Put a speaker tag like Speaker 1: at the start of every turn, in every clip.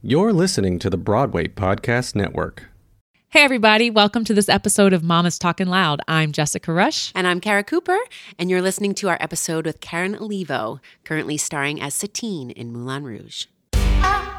Speaker 1: You're listening to the Broadway Podcast Network.
Speaker 2: Hey, everybody, welcome to this episode of Mama's Talking Loud. I'm Jessica Rush.
Speaker 3: And I'm Kara Cooper, and you're listening to our episode with Karen Olivo, currently starring as Satine in Moulin Rouge.
Speaker 4: Mama's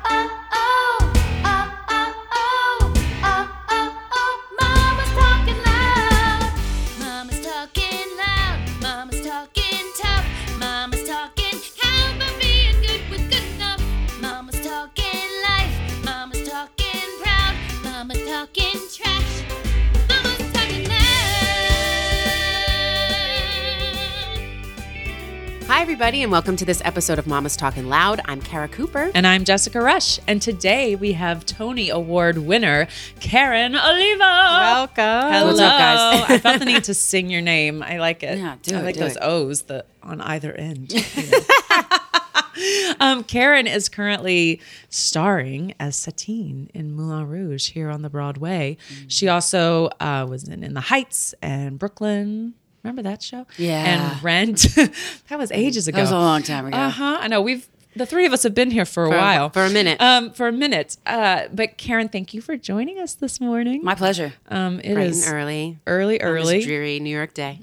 Speaker 3: Hi, everybody, and welcome to this episode of Mama's Talking Loud. I'm Kara Cooper.
Speaker 2: And I'm Jessica Rush. And today we have Tony Award winner, Karen Olivo. Welcome. Hello.
Speaker 3: What's up, guys?
Speaker 2: I felt the need to sing your name. I like it.
Speaker 3: Yeah, do
Speaker 2: I
Speaker 3: it,
Speaker 2: like
Speaker 3: do
Speaker 2: those
Speaker 3: it.
Speaker 2: O's the, on either end. um, Karen is currently starring as Satine in Moulin Rouge here on the Broadway.
Speaker 3: Mm.
Speaker 2: She also uh, was in In the Heights and Brooklyn. Remember that show?
Speaker 3: Yeah.
Speaker 2: And Rent. that was ages ago.
Speaker 3: That was a long time ago.
Speaker 2: Uh huh. I know. We've the three of us have been here for a
Speaker 3: For-
Speaker 2: while.
Speaker 3: for a minute.
Speaker 2: Um, for a minute. Uh, but Karen, thank you for joining us this morning.
Speaker 5: My pleasure.
Speaker 2: um, it
Speaker 3: Bright
Speaker 2: is
Speaker 3: early.
Speaker 2: early, early.
Speaker 3: dreary New York day.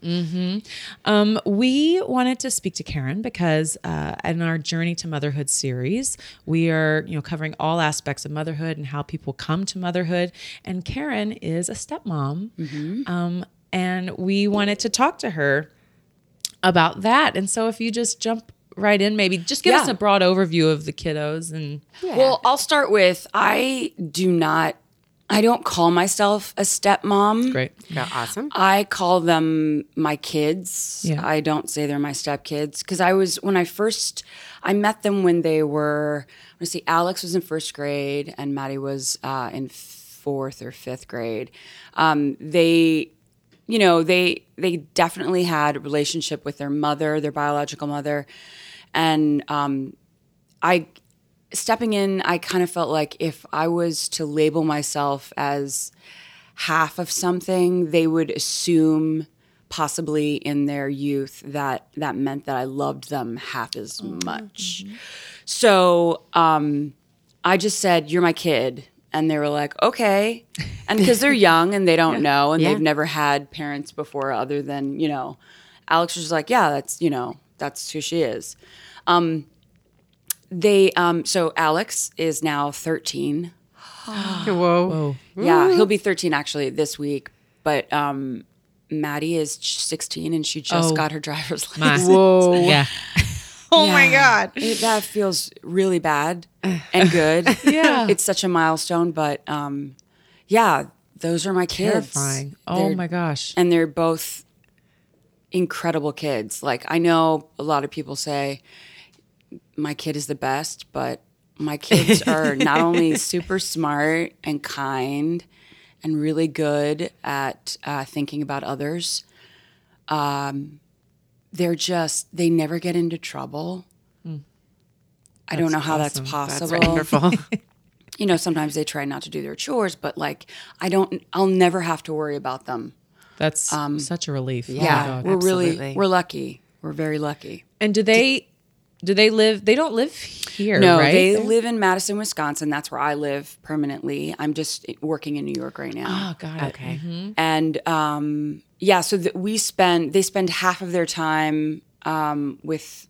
Speaker 2: Um, we wanted to speak to Karen because uh, in our Journey to Motherhood series, we are you know covering all aspects of motherhood and how people come to motherhood. And Karen is a stepmom, um, and we wanted to talk to her about that. And so, if you just jump right in, maybe just give us a broad overview of the kiddos and
Speaker 5: Well, I'll start with I do not, I don't call myself a stepmom.
Speaker 2: great.
Speaker 3: Yeah, awesome.
Speaker 5: I call them my kids.
Speaker 2: Yeah.
Speaker 5: I don't say they're my stepkids because I was when I first I met them when they were. Let's see, Alex was in first grade and Maddie was uh, in fourth or fifth grade. Um, they, you know, they they definitely had a relationship with their mother, their biological mother, and um, I stepping in, I kind of felt like if I was to label myself as half of something, they would assume possibly in their youth that that meant that I loved them half as much. So um, I just said, "You're my kid." And they were like, okay. And because they're young and they don't know and
Speaker 3: Yeah.
Speaker 5: they've never had parents before other than, you know, Alex was just like, yeah, that's, you know, that's who she is. Um, they, um, so Alex is now 13.
Speaker 3: Whoa.
Speaker 5: Yeah, he'll be 13 actually this week. But um, Maddie is 16 and she just
Speaker 2: Oh.
Speaker 5: got her driver's
Speaker 2: My-
Speaker 5: license.
Speaker 2: Whoa. Yeah.
Speaker 5: Oh my God. that feels really bad and good.
Speaker 2: Yeah.
Speaker 5: It's such a milestone. But um, yeah, those are my kids.
Speaker 2: Terrifying. Oh
Speaker 5: They're-
Speaker 2: my gosh.
Speaker 5: and they're both incredible kids. Like I know a lot of people say my kid is the best, but my kids are not only super smart and kind and really good at uh, thinking about others. Um, they're just they never get into trouble. Hmm. I don't know how that's possible
Speaker 3: Wonderful.
Speaker 5: you know, sometimes they try not to do their chores, but like I don't, I'll never have to worry about them.
Speaker 2: That's um, such a relief. Oh
Speaker 5: Yeah,
Speaker 2: God.
Speaker 5: we're really we're lucky. We're very lucky.
Speaker 2: And do they do they live they don't live here,
Speaker 5: No,
Speaker 2: right?
Speaker 5: they live in Madison, Wisconsin. That's where I live permanently. I'm just working in New York right now.
Speaker 2: Oh, got it.
Speaker 3: okay. Mm-hmm.
Speaker 5: and um, yeah, so th- we spend they spend half of their time um, with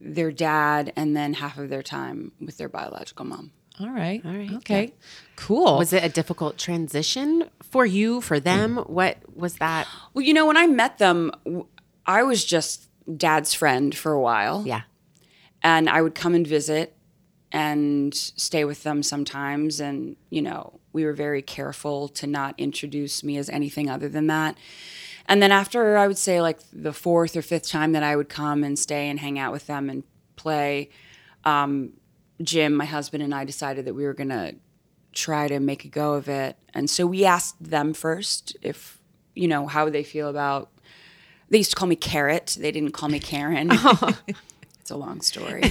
Speaker 5: their dad, and then half of their time with their biological mom.
Speaker 2: All right.
Speaker 3: All right.
Speaker 2: Okay. Cool.
Speaker 3: Was it a difficult transition for you, for them? What was that?
Speaker 5: Well, you know, when I met them, I was just dad's friend for a while.
Speaker 3: Yeah.
Speaker 5: and I would come and visit and stay with them sometimes. And, you know, we were very careful to not introduce me as anything other than that. And then after, I would say, like the fourth or fifth time that I would come and stay and hang out with them and play, um, Jim, my husband, and I decided that we were going to try to make a go of it. And so we asked them first if, you know, how they feel about. They used to call me Carrot. They didn't call me Karen. it's a long story.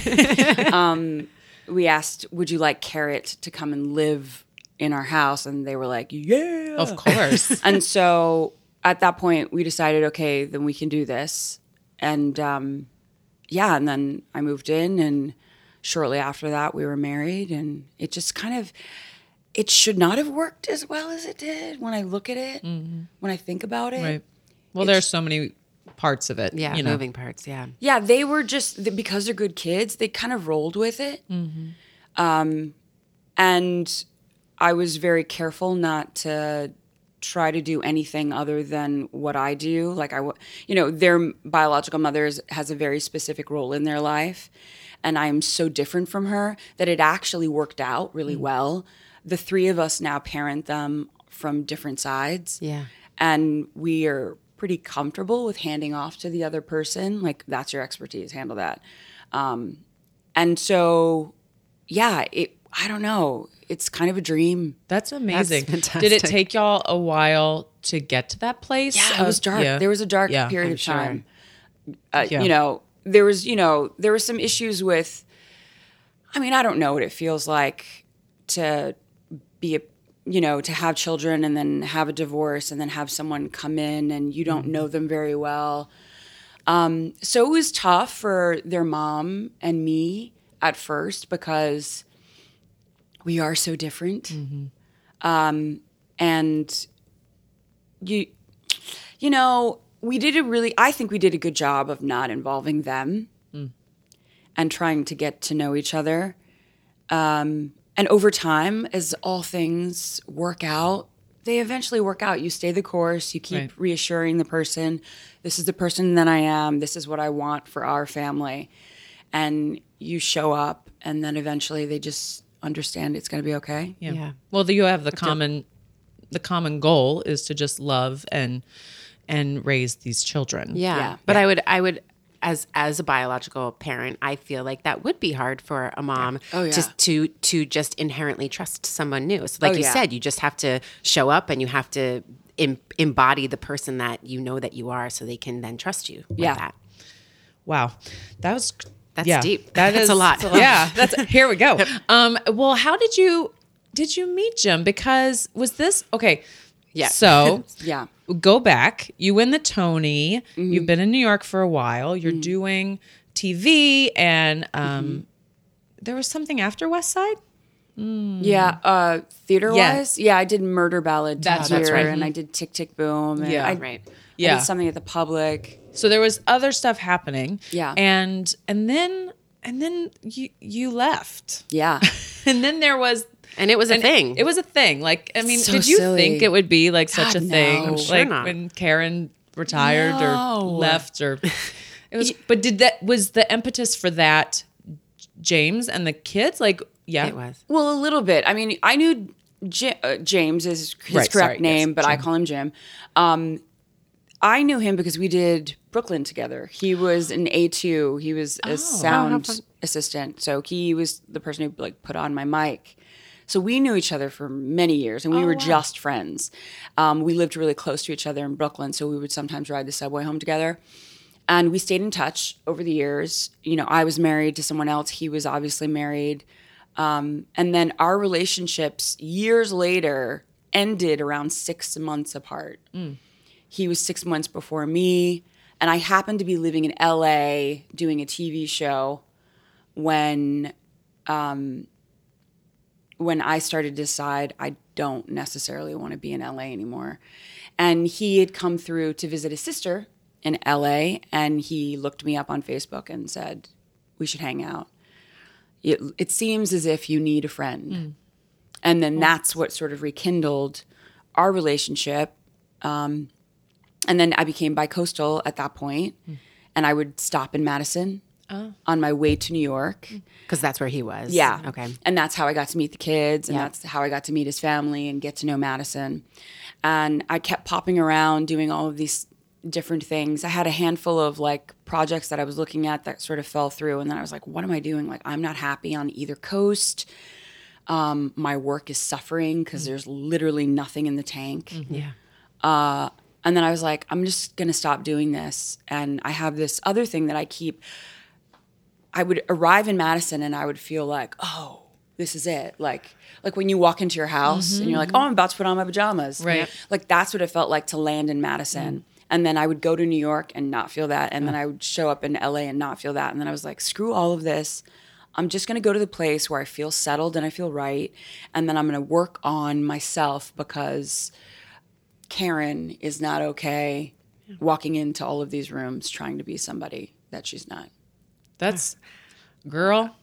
Speaker 5: um, we asked, "Would you like Carrot to come and live in our house?" And they were like, "Yeah."
Speaker 2: Of course.
Speaker 5: and so at that point, we decided, okay, then we can do this. And um, yeah, and then I moved in and shortly after that, we were married, and it just kind of it should not have worked as well as it did when I look at it, when I think about it.
Speaker 2: Right. Well, there's so many parts of it.
Speaker 3: Yeah,
Speaker 2: you know.
Speaker 3: moving parts. Yeah.
Speaker 5: Yeah, they were just because they're good kids. They kind of rolled with it, um, and I was very careful not to try to do anything other than what I do. Like I, you know, their biological mother is- has a very specific role in their life, and I am so different from her that it actually worked out really well. The three of us now parent them from different sides
Speaker 3: Yeah.
Speaker 5: and we are pretty comfortable with handing off to the other person like that's your expertise handle that um, and so yeah it i don't know it's kind of a dream
Speaker 2: That's amazing. Did it take y'all a while to get to that place?
Speaker 5: yeah it was dark
Speaker 2: yeah.
Speaker 5: there was a dark
Speaker 2: Yeah,
Speaker 5: period
Speaker 2: I'm
Speaker 5: of
Speaker 2: sure.
Speaker 5: time uh,
Speaker 2: Yeah.
Speaker 5: you know there was you know there were some issues with i mean i don't know what it feels like to be a you know to have children and then have a divorce and then have someone come in and you don't know them very well um, so it was tough for their mom and me at first because we are so different. Um, and you you know we did a really i think we did a good job of not involving them and trying to get to know each other. Um, and over time as all things work out they eventually work out. You stay the course. You keep
Speaker 2: Right.
Speaker 5: reassuring the person this is the person that i am. This is what i want for our family. And you show up and then eventually they just understand it's going to be okay
Speaker 2: Yeah.
Speaker 3: Yeah.
Speaker 2: Well, you have the common, the common goal is to just love and and raise these children.
Speaker 3: Yeah.
Speaker 5: Yeah.
Speaker 3: But I would I would as as a biological parent, I feel like that would be hard for a mom
Speaker 5: Oh, yeah.
Speaker 3: to to to just inherently trust someone new. So like
Speaker 5: Oh,
Speaker 3: you
Speaker 5: yeah.
Speaker 3: said, you just have to show up and you have to em- embody the person that you know that you are so they can then trust you with
Speaker 5: Yeah.
Speaker 3: that.
Speaker 2: Wow, that was
Speaker 3: That's
Speaker 2: yeah,
Speaker 3: deep.
Speaker 2: That
Speaker 3: That's
Speaker 2: is
Speaker 3: a lot.
Speaker 2: Yeah, that's here we go. Um, well, how did you did you meet Jim? Because was this okay?
Speaker 3: Yeah.
Speaker 2: So
Speaker 5: yeah
Speaker 2: go back. You win the Tony.
Speaker 5: Mm-hmm.
Speaker 2: You've been in New York for a while. You're doing TV, and um,
Speaker 5: Mm-hmm.
Speaker 2: there was something after West Side.
Speaker 5: Yeah, uh, theater wise, yeah, I did Murder Ballad
Speaker 2: That's- that's right.
Speaker 5: and I did Tick Tick Boom. And
Speaker 2: Yeah.
Speaker 5: I,
Speaker 3: Right.
Speaker 5: I
Speaker 2: Yeah.
Speaker 5: did something at the Public.
Speaker 2: So there was other stuff happening.
Speaker 5: Yeah.
Speaker 2: and and then and then you you left,
Speaker 5: Yeah,
Speaker 2: and then there was
Speaker 3: And it was a
Speaker 2: And
Speaker 3: thing.
Speaker 2: It was a thing. Like, I mean,
Speaker 5: So
Speaker 2: did you
Speaker 5: silly.
Speaker 2: think it would be like such
Speaker 5: God,
Speaker 2: a thing?
Speaker 5: no. I'm
Speaker 3: sure
Speaker 2: like
Speaker 3: not.
Speaker 2: when Karen retired or left or it was but did that was the impetus for that James and the kids? Like, yeah.
Speaker 3: it was.
Speaker 5: well, a little bit. I mean, I knew J- uh, James is his
Speaker 2: Right,
Speaker 5: correct
Speaker 2: sorry,
Speaker 5: name,
Speaker 2: yes,
Speaker 5: but I call him Jim. Um, I knew him because we did Brooklyn together. He was an A two. He was
Speaker 2: Oh.
Speaker 5: a sound assistant, so he was the person who like put on my mic. So we knew each other for many years, and we
Speaker 2: Oh,
Speaker 5: were just friends. Um, we lived really close to each other in Brooklyn, so we would sometimes ride the subway home together. And we stayed in touch over the years. You know, I was married to someone else. He was obviously married. Um, and then our relationships years later ended around six months apart. He was six months before me. And I happened to be living in LA doing a TV show when um, when I started to decide I don't necessarily want to be in LA anymore. And he had come through to visit his sister in LA and he looked me up on Facebook and said, We should hang out. It, it seems as if you need a friend. And then that's what sort of rekindled our relationship. Um, and then I became bi-coastal at that point, mm. and I would stop in Madison oh. on my way to New York. Mm.
Speaker 3: Because that's where he was.
Speaker 5: Yeah.
Speaker 3: Okay.
Speaker 5: And that's how I got to meet the kids, and that's how I got to meet his family and get to know Madison. And I kept popping around doing all of these different things. I had a handful of like projects that I was looking at that sort of fell through, and then I was like, "What am I doing? Like, I'm not happy on either coast. Um, my work is suffering because mm. there's literally nothing in the tank." Mm-hmm.
Speaker 3: Yeah.
Speaker 5: Uh, And then I was like, I'm just going to stop doing this. And I have this other thing that I keep. I would arrive in Madison and I would feel like, oh, this is it. Like, like when you walk into your house and you're like, mm-hmm. oh, I'm about to put on my pajamas.
Speaker 2: Right.
Speaker 5: Like that's what it felt like to land in Madison. Mm-hmm. And then I would go to New York and not feel that. And then I would show up in LA and not feel that. And then I was like, screw all of this. I'm just going to go to the place where I feel settled and I feel right. And then I'm going to work on myself because Karen is not okay walking into all of these rooms trying to be somebody that she's not.
Speaker 2: That's girl.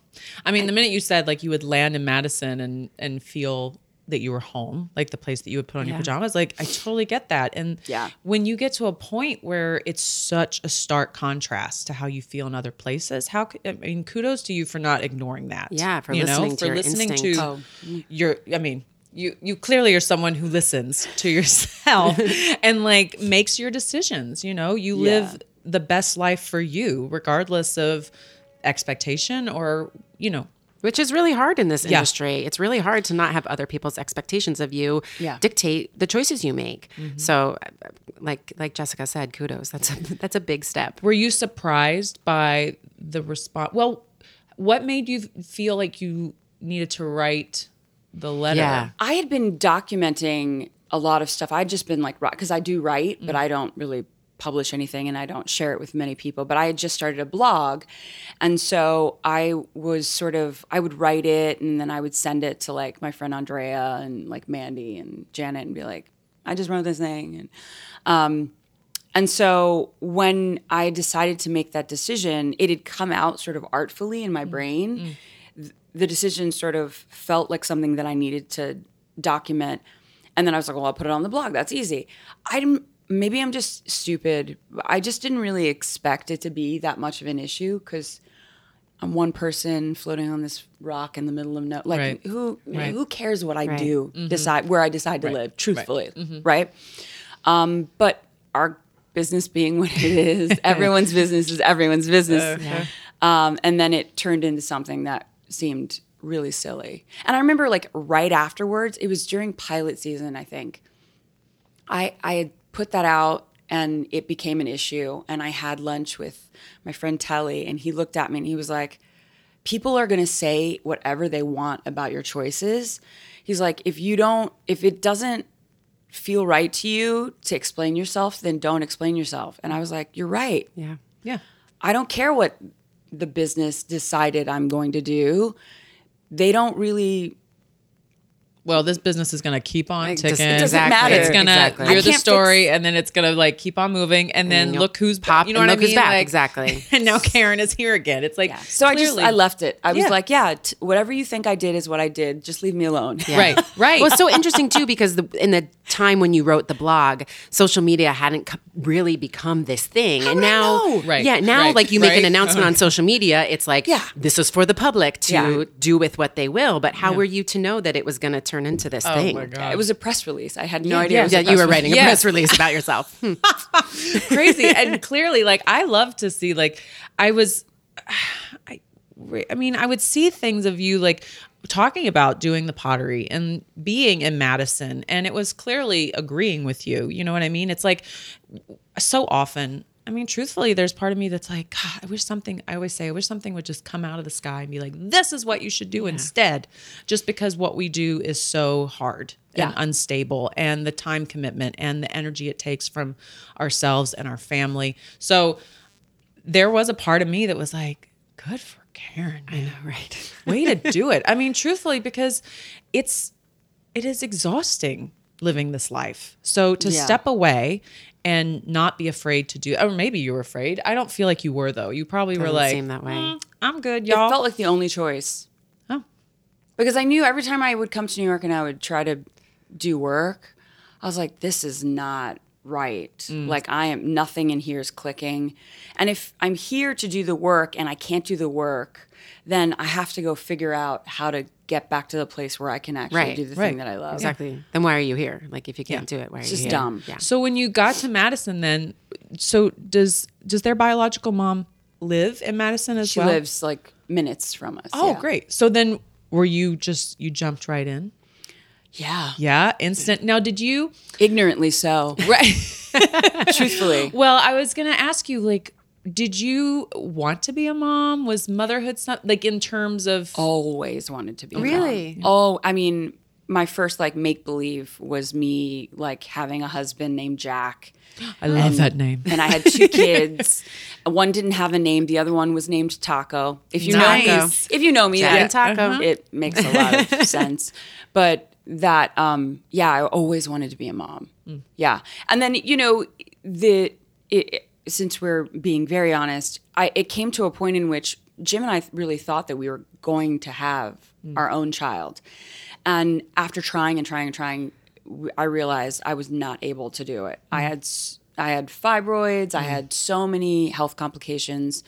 Speaker 2: I mean, the minute you said like you would land in Madison and and feel that you were home, like the place that you would put on your pajamas, like I totally get that. And
Speaker 5: Yeah.
Speaker 2: when you get to a point where it's such a stark contrast to how you feel in other places, how I mean, kudos to you for not ignoring that.
Speaker 3: Yeah, for
Speaker 2: you
Speaker 3: listening
Speaker 2: know,
Speaker 3: to
Speaker 2: for
Speaker 3: your
Speaker 2: listening
Speaker 3: instincts.
Speaker 2: to
Speaker 5: Oh.
Speaker 2: your. I mean. You, you clearly are someone who listens to yourself and like makes your decisions you know you live the best life for you regardless of expectation or you know
Speaker 3: which is really hard in this
Speaker 2: Yeah.
Speaker 3: industry. It's really hard to not have other people's expectations of you
Speaker 5: Yeah.
Speaker 3: dictate the choices you make.
Speaker 2: Mm-hmm.
Speaker 3: So, like like Jessica said, kudos. That's a, that's a big step.
Speaker 2: were you surprised by the response well what made you feel like you needed to write the letter
Speaker 3: Yeah.
Speaker 5: I had been documenting a lot of stuff. I'd just been like, because I do write, but mm. I don't really publish anything and I don't share it with many people. But I had just started a blog. And so I was sort of, I would write it and then I would send it to like my friend Andrea and like Mandy and Janet and be like, I just wrote this thing. And, um, and so when I decided to make that decision, it had come out sort of artfully in my mm. brain. Th- The decision sort of felt like something that I needed to document. And then I was like, well, I'll put it on the blog. That's easy. I didn't, maybe I'm just stupid. I just didn't really expect it to be that much of an issue because I'm one person floating on this rock in the middle of no like
Speaker 2: Right.
Speaker 5: who
Speaker 2: Right.
Speaker 5: who cares what I
Speaker 3: Right.
Speaker 5: do decide where I decide to live truthfully right um, but our business being what it is, everyone's business is everyone's business. Um, and then it turned into something that seemed really silly. And I remember like right afterwards, it was during pilot season, I think. I I had put that out and it became an issue. And I had lunch with my friend Telly, and he looked at me and he was like, people are going to say whatever they want about your choices. He's like, if you don't, if it doesn't feel right to you to explain yourself, then don't explain yourself. And I was like, you're right.
Speaker 3: Yeah.
Speaker 2: yeah
Speaker 5: I don't care what the business decided I'm going to do. They don't really.
Speaker 2: Well this business is going to keep on
Speaker 3: It
Speaker 2: ticking
Speaker 3: just- it doesn't
Speaker 5: matter.
Speaker 2: it's going to
Speaker 3: Exactly.
Speaker 2: you're the
Speaker 5: can't
Speaker 2: story and then it's going to like keep on moving and then
Speaker 3: you'll
Speaker 2: look who's
Speaker 3: pop
Speaker 2: you know what i mean
Speaker 3: back,
Speaker 2: Like-
Speaker 3: exactly.
Speaker 2: and now karen is here again it's like
Speaker 5: So I just I left it. I was
Speaker 2: Yeah.
Speaker 5: like, yeah, t- whatever you think I did is what I did. Just leave me alone.
Speaker 2: right right
Speaker 3: Well, it's so interesting too because the, in the time when you wrote the blog, social media hadn't co- really become this thing, and
Speaker 5: would I
Speaker 3: now,
Speaker 5: know?
Speaker 2: Right,
Speaker 3: yeah, now
Speaker 2: right,
Speaker 3: like you make an
Speaker 2: right.
Speaker 3: announcement on social media, it's like,
Speaker 5: Yeah.
Speaker 3: this is for the public to
Speaker 5: Yeah.
Speaker 3: do with what they will. But how were you to know that it was going to turn into this thing?
Speaker 2: oh my god
Speaker 5: It was a press release. I had no idea.
Speaker 3: Yeah,
Speaker 5: it was a
Speaker 3: yeah, you
Speaker 5: press
Speaker 3: were
Speaker 5: release.
Speaker 3: writing a
Speaker 2: Yes.
Speaker 3: press release about yourself. Hmm.
Speaker 2: crazy and clearly like i love to see like i was i i mean i would see things of you like talking about doing the pottery and being in madison and it was clearly agreeing with you you know what i mean it's like so often I mean, truthfully, there's part of me that's like, God, I wish something, I always say, I wish something would just come out of the sky and be like, this is what you should do instead. Just because what we do is so hard and unstable and the time commitment and the energy it takes from ourselves and our family. So there was a part of me that was like, good for Karen. I know,
Speaker 3: right.
Speaker 2: way to do it. I mean, truthfully, because it's it is exhausting living this life. So to
Speaker 5: Yeah.
Speaker 2: step away and not be afraid to do, or maybe you were afraid. I don't feel like you were though. You probably were
Speaker 3: Doesn't
Speaker 2: like,
Speaker 3: seem that way.
Speaker 2: "Mm, I'm good, y'all.
Speaker 5: it felt like the only choice.
Speaker 2: Oh.
Speaker 5: Because I knew every time I would come to New York and I would try to do work, I was like, this is not right.
Speaker 2: Mm.
Speaker 5: Like I am nothing in here is clicking. And if I'm here to do the work and I can't do the work, then I have to go figure out how to get back to the place where I can actually
Speaker 3: Right,
Speaker 5: do the
Speaker 2: right.
Speaker 5: thing that I love.
Speaker 3: Exactly. Then why are you here? Like, if you can't do it, why are
Speaker 5: It's
Speaker 3: you
Speaker 5: just
Speaker 3: here?
Speaker 5: dumb.
Speaker 3: Yeah.
Speaker 2: So when you got to Madison, then, so does does their biological mom live in Madison as
Speaker 5: She
Speaker 2: well?
Speaker 5: She lives like minutes from us.
Speaker 2: Oh,
Speaker 5: yeah.
Speaker 2: great. So then, were you just you jumped right in?
Speaker 5: Yeah.
Speaker 2: Yeah, instant. Now, did you?
Speaker 5: Ignorantly so.
Speaker 2: Right.
Speaker 5: Truthfully.
Speaker 2: Well, I was gonna ask you, like, did you want to be a mom? Was motherhood some, like in terms of?
Speaker 5: always wanted to be a mom.
Speaker 3: Really?
Speaker 5: Oh, I mean, my first like make believe was me like having a husband named Jack.
Speaker 2: I love that name.
Speaker 5: and I had two kids. One didn't have a name. The other one was named Taco. If you know
Speaker 3: Nice.
Speaker 5: me, if you know me,
Speaker 3: Jack
Speaker 5: that,
Speaker 3: and Taco.
Speaker 5: it makes a lot of sense. But that, um, yeah, I always wanted to be a mom. Yeah, and then you know the it, it- since we're being very honest, I it came to a point in which Jim and I really thought that we were going to have mm. our own child, and after trying and trying and trying, I realized I was not able to do it. I mm. had I had fibroids. I mm. had so many health complications,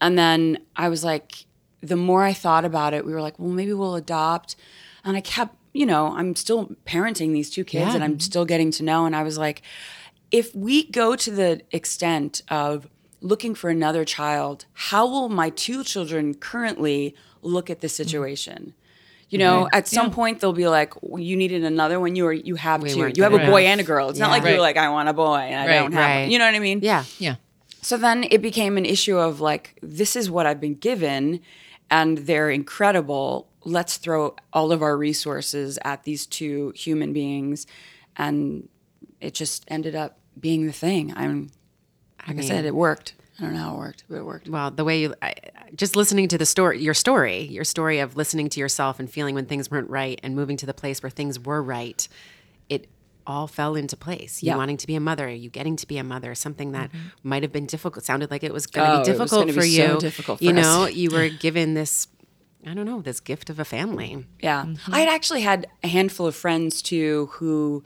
Speaker 5: and then I was like, the more I thought about it, we were like, well, maybe we'll adopt. And I kept, you know, I'm still parenting these two kids, and I'm mm-hmm. still getting to know. And I was like, if we go to the extent of looking for another child, how will my two children currently look at the situation? You know, at some point they'll be like, well, "You needed another one. You are you have
Speaker 3: We
Speaker 5: two. You have a boy
Speaker 3: enough."
Speaker 5: and a girl. It's not like
Speaker 2: Right.
Speaker 5: you're like, I want a boy and I
Speaker 2: Right,
Speaker 5: don't have. One. You know what I mean?
Speaker 3: Yeah.
Speaker 2: Yeah.
Speaker 5: So then it became an issue of like, this is what I've been given, and they're incredible. Let's throw all of our resources at these two human beings, and it just ended up being the thing. I'm, like I, said, it worked. I don't know how it worked, but it worked.
Speaker 3: Well, the way you I, just listening to the story, your story, your story of listening to yourself and feeling when things weren't right and moving to the place where things were right, it all fell into place. You wanting to be a mother, you getting to be a mother, something that might have been difficult. Sounded like it was going to
Speaker 5: Mm-hmm. Oh,
Speaker 3: be
Speaker 5: it was
Speaker 3: difficult for
Speaker 5: be
Speaker 3: you.
Speaker 5: so difficult for
Speaker 3: you
Speaker 5: us.
Speaker 3: know, you were given this. I don't know this gift of a family.
Speaker 5: Yeah. I had actually had a handful of friends too who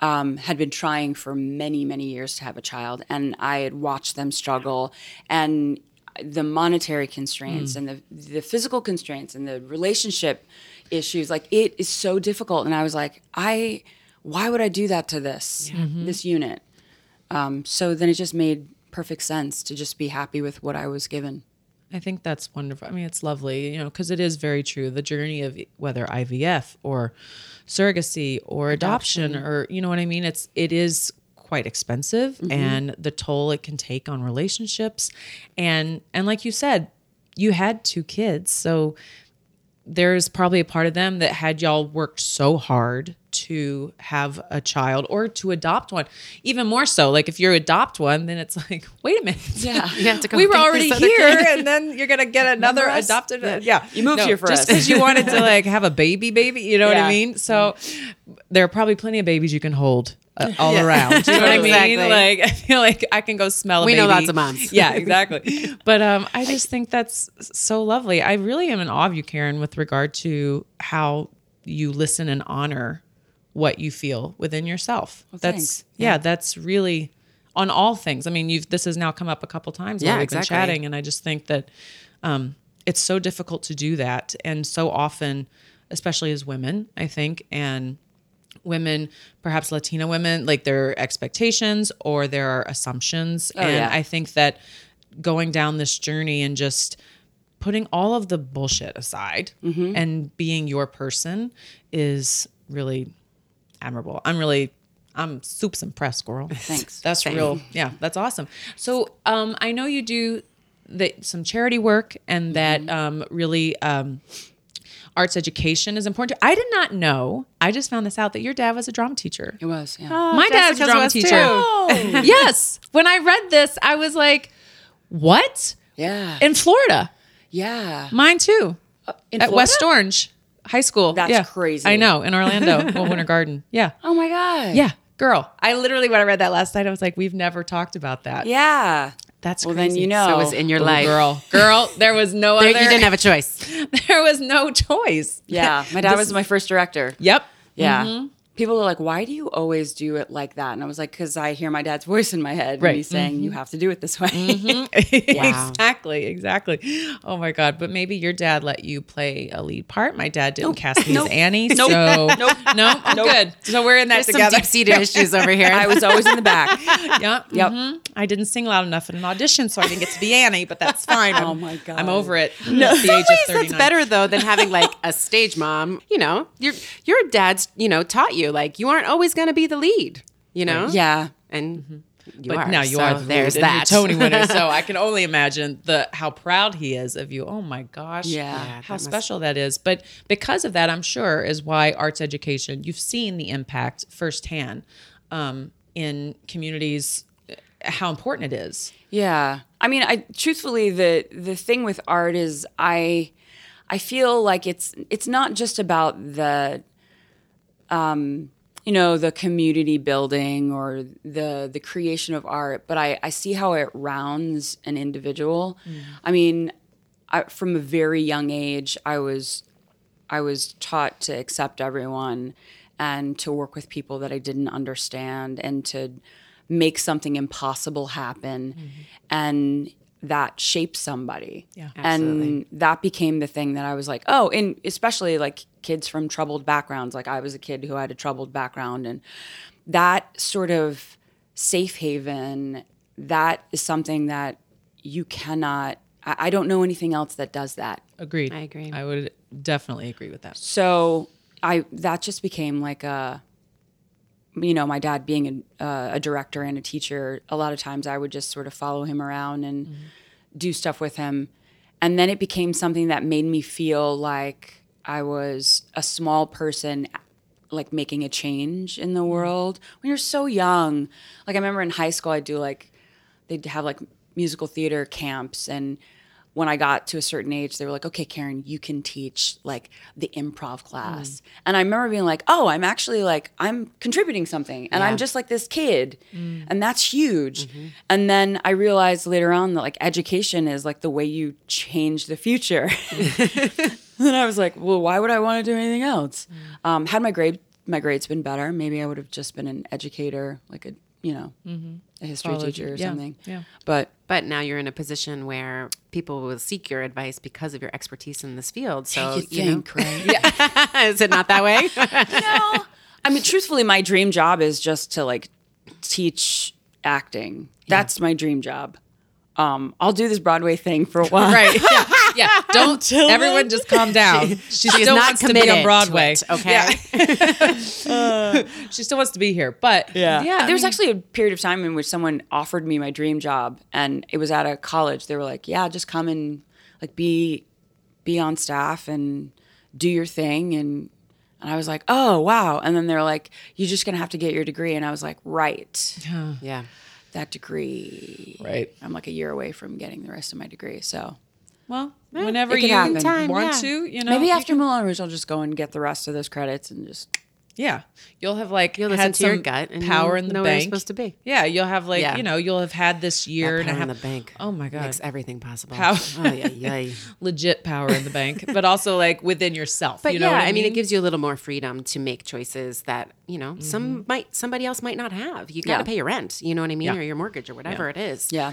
Speaker 5: um, had been trying for many, many years to have a child, and I had watched them struggle. And the monetary constraints and the, the physical constraints and the relationship issues, like it is so difficult. And I was like, I, why would I do that to this, this unit? Um, so then it just made perfect sense to just be happy with what I was given.
Speaker 2: I think that's wonderful. I mean, it's lovely, you know, because it is very true. The journey of whether IVF or surrogacy or adoption, or you know what I mean. It's it is quite expensive, mm-hmm. and the toll it can take on relationships, and and like you said, you had two kids, so there's probably a part of them that had y'all worked so hard to have a child or to adopt one. Even more so like if you adopt one then it's like wait a minute.
Speaker 5: Yeah.
Speaker 3: You have to go
Speaker 2: we were already here and then you're gonna get another
Speaker 5: us?
Speaker 2: adopted yeah,
Speaker 5: You moved here for
Speaker 2: just
Speaker 5: us.
Speaker 2: because you wanted to like have a baby baby you know what i mean? So there are probably plenty of babies you can hold uh, all around you know what i mean? Like i feel like i can go smell a
Speaker 3: We
Speaker 2: baby.
Speaker 3: know lots of moms.
Speaker 2: yeah exactly. But um i just think that's so lovely. I really am in awe of you karen with regard to how you listen and honor what you feel within yourself that's
Speaker 5: thanks.
Speaker 2: yeah that's really on all things i mean you've this has now come up a couple times
Speaker 3: Yeah,
Speaker 2: while we've
Speaker 3: exactly.
Speaker 2: been chatting and i just think that um, it's so difficult to do that and so often especially as women i think and women perhaps latina women like their expectations or their assumptions and
Speaker 5: yeah.
Speaker 2: i think that going down this journey and just putting all of the bullshit aside and being your person is really admirable. I'm really i'm super impressed girl.
Speaker 5: Thanks.
Speaker 2: that's
Speaker 3: Same.
Speaker 2: real yeah that's awesome. So um i know you do the, some charity work and that um really um arts education is important i did not know. I just found this out that your dad was a drama teacher.
Speaker 5: It was, yeah.
Speaker 2: my dad's a drama
Speaker 3: was
Speaker 2: teacher. yes. When i read this i was like what?
Speaker 5: Yeah.
Speaker 2: in florida.
Speaker 5: Yeah.
Speaker 2: mine too.
Speaker 5: In
Speaker 2: at
Speaker 5: Florida?
Speaker 2: west orange high school
Speaker 5: That's
Speaker 2: yeah.
Speaker 5: crazy.
Speaker 2: i know in orlando well, winter garden yeah
Speaker 5: Oh my God.
Speaker 2: yeah girl i literally when i read that last night i was like we've never talked about that
Speaker 5: Yeah.
Speaker 2: that's
Speaker 5: Well,
Speaker 2: crazy.
Speaker 5: then you know.
Speaker 3: So it was in your
Speaker 2: Oh,
Speaker 3: life.
Speaker 2: girl girl there was no
Speaker 3: There,
Speaker 2: other
Speaker 3: you didn't have a choice.
Speaker 2: there was no choice
Speaker 5: Yeah. My dad was my first director.
Speaker 2: yep
Speaker 5: Yeah. Mm-hmm. People are like, why do you always do it like that? And I was like, because I hear my dad's voice in my head.
Speaker 2: Right.
Speaker 5: And he's saying, you have to do it this way.
Speaker 3: Wow.
Speaker 2: exactly, exactly. Oh my god! But maybe your dad let you play a lead part. My dad didn't cast me as Annie, so nope, no, I'm good. So we're in that
Speaker 3: There's some
Speaker 2: together.
Speaker 3: deep seated issues over here.
Speaker 5: I was always in the back.
Speaker 2: Yep,
Speaker 5: Yep.
Speaker 2: mhm. I didn't sing loud enough in an audition, so I didn't get to be Annie. But that's fine. I'm,
Speaker 5: Oh my God.
Speaker 2: I'm over it. No, at the age of
Speaker 3: ways
Speaker 2: 39.
Speaker 3: that's better though than having like a stage mom. You know, your your dad's you know taught you like you aren't always going to be the lead. You know,
Speaker 5: Yeah.
Speaker 3: and You
Speaker 2: but
Speaker 3: are,
Speaker 2: now you
Speaker 3: so
Speaker 2: are the
Speaker 3: there's that.
Speaker 2: Tony winner. So I can only imagine the how proud he is of you. Oh my gosh.
Speaker 5: Yeah.
Speaker 3: Yeah,
Speaker 2: how
Speaker 3: that must-
Speaker 2: special that is. But because of that, I'm sure is why arts education, you've seen the impact firsthand um, in communities, uh, how important it is.
Speaker 5: Yeah. I mean, I truthfully the the thing with art is I I feel like it's it's not just about the um you know the community building or the the creation of art, but I I see how it rounds an individual. I mean, I, from a very young age, I was I was taught to accept everyone and to work with people that I didn't understand and to make something impossible happen. And that shaped somebody.
Speaker 2: Yeah.
Speaker 5: And that became the thing that I was like, oh, and especially like kids from troubled backgrounds. Like I was a kid who had a troubled background. And that sort of safe haven, that is something that you cannot, I, I don't know anything else that does that.
Speaker 2: Agreed.
Speaker 3: I agree.
Speaker 2: I would definitely agree with that.
Speaker 5: so I that just became like a you know my dad being a, uh, a director and a teacher a lot of times I would just sort of follow him around and do stuff with him. And then it became something that made me feel like I was a small person like making a change in the world. When you're so young like I remember in high school I'd do like they'd have like musical theater camps and when I got to a certain age, they were like, okay, Karen, you can teach like the improv class. Mm. And I remember being like, oh, I'm actually like, I'm contributing something and I'm just like this kid. Mm. And that's huge. Mm-hmm. And then I realized later on that like education is like the way you change the future. and I was like, well, why would I want to do anything else? Mm. Um, had my grade, my grades been better, maybe I would have just been an educator, like a, you know, mm-hmm. a history
Speaker 2: Followed
Speaker 5: teacher or
Speaker 2: Yeah,
Speaker 5: something.
Speaker 2: yeah.
Speaker 5: But
Speaker 3: But now you're in a position where people will seek your advice because of your expertise in this field. So
Speaker 5: you
Speaker 3: you know,
Speaker 5: think, right?
Speaker 3: is it not that way?
Speaker 5: no. I mean, truthfully, my dream job is just to like teach acting. That's my dream job. Um, I'll do this Broadway thing for a while.
Speaker 2: Right. Yeah. Yeah. Don't everyone just calm down. She,
Speaker 3: She is
Speaker 2: still
Speaker 3: not
Speaker 2: wants to be on Broadway.
Speaker 3: it, okay.
Speaker 2: She still wants to be here. But
Speaker 5: Yeah.
Speaker 2: yeah. I
Speaker 5: There was
Speaker 2: mean,
Speaker 5: actually a period of time in which someone offered me my dream job and it was at a college. They were like, "Yeah, just come and like be be on staff and do your thing." And and I was like, "Oh, wow." And then they're like, "You're just going to have to get your degree." And I was like, "Right."
Speaker 3: yeah.
Speaker 5: That degree.
Speaker 2: Right.
Speaker 5: I'm like a year away from getting the rest of my degree. So,
Speaker 2: well, whenever you
Speaker 5: happen.
Speaker 3: Time,
Speaker 2: want
Speaker 3: yeah.
Speaker 2: to, you know.
Speaker 5: Maybe after
Speaker 2: can-
Speaker 5: Moulin Rouge, I'll just go and get the rest of those credits and just.
Speaker 2: Yeah, you'll have like
Speaker 3: You'll listen
Speaker 2: had
Speaker 3: to your gut and
Speaker 2: power in the
Speaker 3: know where you're supposed to be.
Speaker 2: Yeah, you'll have like
Speaker 3: Yeah.
Speaker 2: you know you'll have had this year and a half
Speaker 3: in the bank.
Speaker 2: Oh my god,
Speaker 3: Makes everything possible.
Speaker 2: Power.
Speaker 3: Oh, yeah, yeah.
Speaker 2: legit power in the bank, but also like within yourself.
Speaker 3: But
Speaker 2: you know
Speaker 3: yeah,
Speaker 2: what
Speaker 3: I mean, it gives you a little more freedom to make choices that you know some might somebody else might not have. You got to
Speaker 5: Mm-hmm. Yeah.
Speaker 3: pay your rent, you know what I mean, or your mortgage or whatever it is.
Speaker 5: Yeah.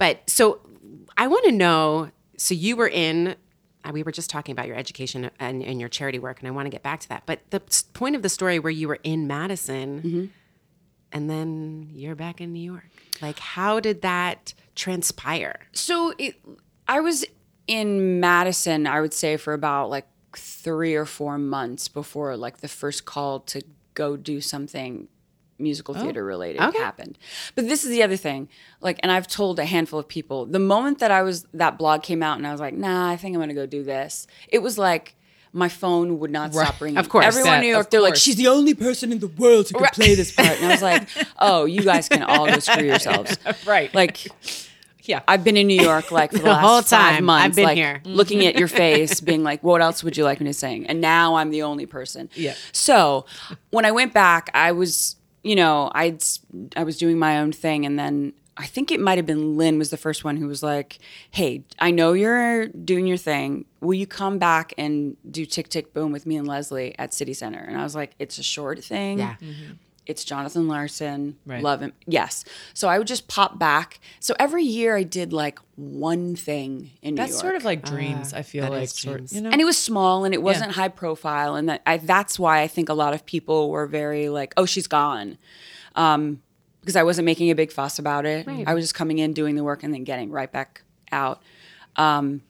Speaker 3: but so I want to know. So you were in. uh, We were just talking about your education and, and your charity work, and I want to get back to that. But the point of the story where you were in Madison,
Speaker 2: Mm-hmm.
Speaker 3: and then you're back in New York. Like, how did that transpire?
Speaker 5: So it, I was in Madison, I would say, for about like three or four months before like the first call to go do something musical oh, theater related
Speaker 3: okay.
Speaker 5: happened. But this is the other thing. Like, and I've told a handful of people, the moment that I was, that blog came out and I was like, nah, I think I'm going to go do this. It was like, my phone would not stop ringing.
Speaker 3: Of course.
Speaker 5: Everyone
Speaker 2: That-
Speaker 5: in New York, they're like, she's the only person in the world who can play this part. And I was like, oh, you guys can all go screw yourselves.
Speaker 2: Right.
Speaker 5: Like,
Speaker 2: yeah.
Speaker 5: I've been in New York like for the, last
Speaker 3: whole
Speaker 5: five
Speaker 3: time.
Speaker 5: months.
Speaker 3: I've been
Speaker 5: like,
Speaker 3: here.
Speaker 5: looking at your face, being like, "What else would you like me to sing?" And now I'm the only person.
Speaker 2: Yeah.
Speaker 5: So when I went back, I was, you know, I'd I was doing my own thing, and then I think it might have been Lin was the first one who was like, "Hey, I know you're doing your thing. Will you come back and do Tick Tick Boom with me and Leslie at City Center?" And I was like, "It's a short thing."
Speaker 3: Yeah. Mm-hmm.
Speaker 5: It's Jonathan Larson.
Speaker 2: Right.
Speaker 5: Love him. Yes. So I would just pop back. So every year I did like one thing in New
Speaker 2: That's
Speaker 5: York.
Speaker 2: sort of like dreams. I feel like sort
Speaker 3: dreams.
Speaker 2: you know.
Speaker 5: and it was small and it wasn't high profile and that I, that's why i think a lot of people were very like oh she's gone um, because i wasn't making a big fuss about it i was just coming in doing the work and then getting right back out um,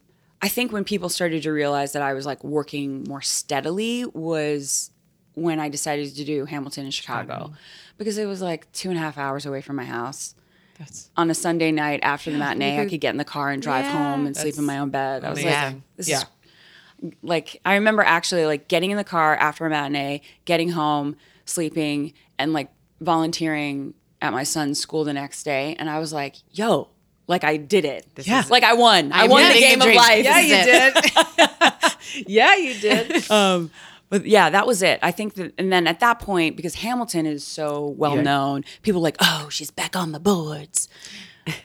Speaker 5: i think when people started to realize that i was like working more steadily was when i decided to do hamilton in chicago because it was like two and a half hours away from my house
Speaker 2: That's
Speaker 5: on a Sunday night after the matinee, I could get in the car and drive home and sleep in my own bed. I was like, this
Speaker 2: Yeah.
Speaker 5: is like I remember actually like getting in the car after a matinee, getting home, sleeping, and like volunteering at my son's school the next day. And I was like, yo, like I did it.
Speaker 2: Yeah.
Speaker 5: Like I won. I
Speaker 3: I'm
Speaker 5: won the game of life.
Speaker 3: Yeah, you
Speaker 2: did. yeah, you did.
Speaker 5: um, but yeah, that was it. I think that, and then at that point, because Hamilton is so well known, people were like, oh, she's back on the boards.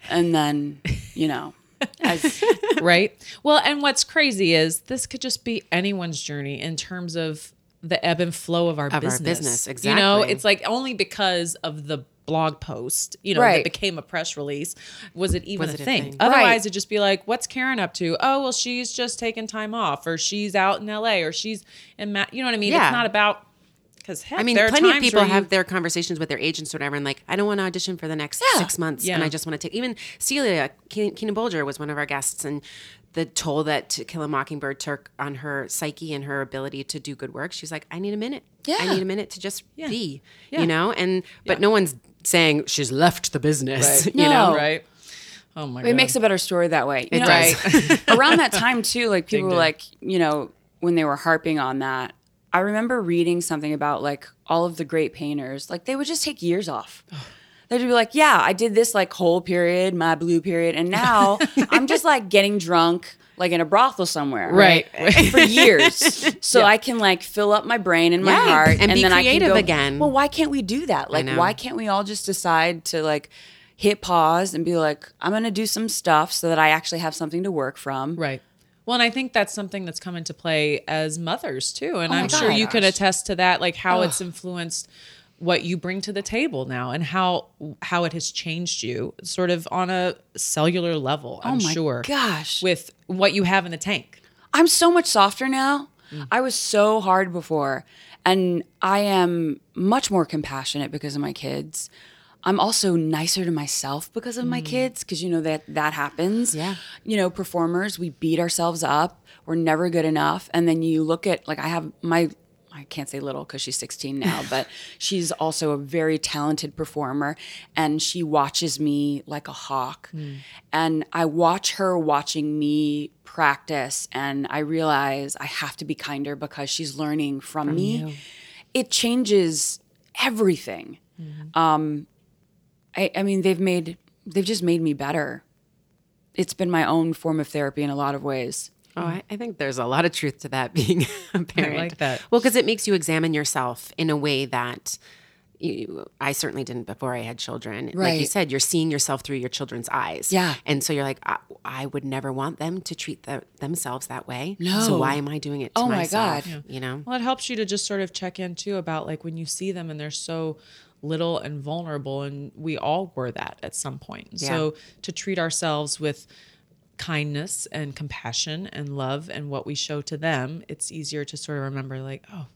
Speaker 5: And then, you know, as
Speaker 2: right? Well, and what's crazy is this could just be anyone's journey in terms of the ebb and flow of our
Speaker 3: our
Speaker 2: business.
Speaker 3: Exactly.
Speaker 2: You know, it's like only because of the blog post, you know,
Speaker 5: Right.
Speaker 2: that became a press release, was it even
Speaker 3: Was
Speaker 2: a
Speaker 3: it a
Speaker 2: thing?
Speaker 3: thing?
Speaker 2: Otherwise,
Speaker 5: Right.
Speaker 2: it'd just be like, what's Karen up to? Oh, well, she's just taking time off, or she's out in LA, or she's in, Ma-, you know what I mean?
Speaker 3: Yeah.
Speaker 2: It's not about, because heck,
Speaker 3: I mean,
Speaker 2: there
Speaker 3: plenty of people
Speaker 2: you-
Speaker 3: have their conversations with their agents or whatever, and like, I don't want to audition for the next six months,
Speaker 2: Yeah.
Speaker 3: and I just want to take. Even Celia Ke- Keenan Bolger was one of our guests, and the toll that To Kill a Mockingbird took on her psyche and her ability to do good work. She's like, I need a minute.
Speaker 5: Yeah.
Speaker 3: I need a minute to just be,
Speaker 2: Yeah.
Speaker 3: you know. And but no one's saying she's left the business, you
Speaker 5: No.
Speaker 3: know.
Speaker 2: right? Oh my god.
Speaker 5: it makes a better story that way. You
Speaker 3: It
Speaker 5: know,
Speaker 3: does.
Speaker 5: around that time too, like people were
Speaker 2: Ding, ding.
Speaker 5: like, you know, when they were harping on that, I remember reading something about like all of the great painters, like they would just take years off. They'd be like, yeah, I did this like whole period, my blue period, and now I'm just like getting drunk like in a brothel somewhere,
Speaker 2: Right.
Speaker 5: for years, so I can like fill up my brain and my
Speaker 3: Yeah,
Speaker 5: heart,
Speaker 3: and be
Speaker 5: then I can
Speaker 3: creative
Speaker 5: go,
Speaker 3: again.
Speaker 5: Well, why can't we do that? Like, why can't we all just decide to like hit pause and be like, I'm gonna do some stuff so that I actually have something to work from.
Speaker 2: Right. Well, and I think that's something that's come into play as mothers too. And
Speaker 5: Oh
Speaker 2: I'm sure you can attest to that, like how it's influenced what you bring to the table now and how how it has changed you sort of on a cellular level, I'm
Speaker 5: Oh my
Speaker 2: sure.
Speaker 5: gosh.
Speaker 2: With what you have in the tank.
Speaker 5: I'm so much softer now.
Speaker 2: Mm.
Speaker 5: I was so hard before. And I am much more compassionate because of my kids. I'm also nicer to myself because of my kids because you know that that happens.
Speaker 3: Yeah.
Speaker 5: You know, performers, we beat ourselves up. We're never good enough. And then you look at like I have my I can't say little because she's 16 now, but she's also a very talented performer and she watches me like a hawk. And I watch her watching me practice and I realize I have to be kinder because she's learning from, me. It changes everything. Um, I, I mean, they've made, they've just made me better. It's been my own form of therapy in a lot of ways.
Speaker 3: Oh, mm. I, I think there's a lot of truth to that being a parent.
Speaker 2: like that.
Speaker 3: Well, because it makes you examine yourself in a way that you, I certainly didn't before I had children. Right. Like you said, you're seeing yourself through your children's eyes.
Speaker 5: Yeah.
Speaker 3: And so you're like, I, I would never want them to treat the, themselves that way.
Speaker 5: No.
Speaker 3: So why am I doing it to
Speaker 5: Oh my
Speaker 3: myself?
Speaker 5: God.
Speaker 3: You know?
Speaker 2: Well, it helps you to just sort of check in too about like when you see them and they're so little and vulnerable, and we all were that at some point. Yeah. So to treat ourselves with kindness and compassion and love and what we show to them, it's easier to sort of remember like, oh,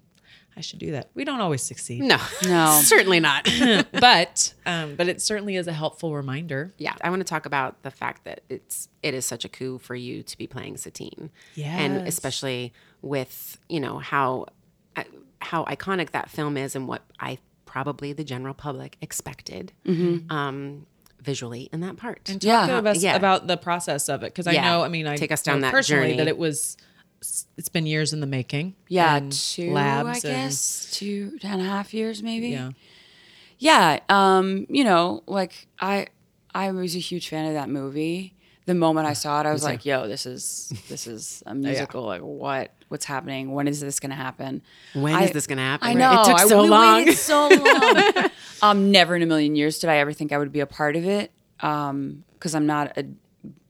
Speaker 2: I should do that. We don't always succeed,
Speaker 3: No.
Speaker 5: No.
Speaker 3: certainly not.
Speaker 2: but um, but it certainly is a helpful reminder.
Speaker 3: yeah i want to talk about the fact that it's it is such a coup for you to be playing satine Yeah,
Speaker 2: and
Speaker 3: especially with you know how uh, how iconic that film is and what i probably the general public expected um visually in that part
Speaker 2: And
Speaker 5: Yeah.
Speaker 2: talk to us
Speaker 3: Yeah.
Speaker 2: about the process of it because I
Speaker 3: Yeah.
Speaker 2: know, I mean, I
Speaker 3: Take us down that
Speaker 2: personally
Speaker 3: journey.
Speaker 2: that it was. It's been years in the making.
Speaker 5: Yeah,
Speaker 2: and
Speaker 5: two,
Speaker 2: labs
Speaker 5: I
Speaker 2: and-
Speaker 5: guess, two and a half years maybe.
Speaker 2: yeah.
Speaker 5: Yeah, um, you know, like I I was a huge fan of that movie. The moment I saw it, I was like, "Yo, this is this is a musical. Like, what what's happening? When is this going to happen?
Speaker 3: When
Speaker 5: I-
Speaker 3: is this gonna happen?
Speaker 5: I
Speaker 3: Right?
Speaker 5: know.
Speaker 3: It took
Speaker 5: I-
Speaker 3: so long.
Speaker 5: so long. um, never in a million years did I ever think I would be a part of it. Um, because I'm not a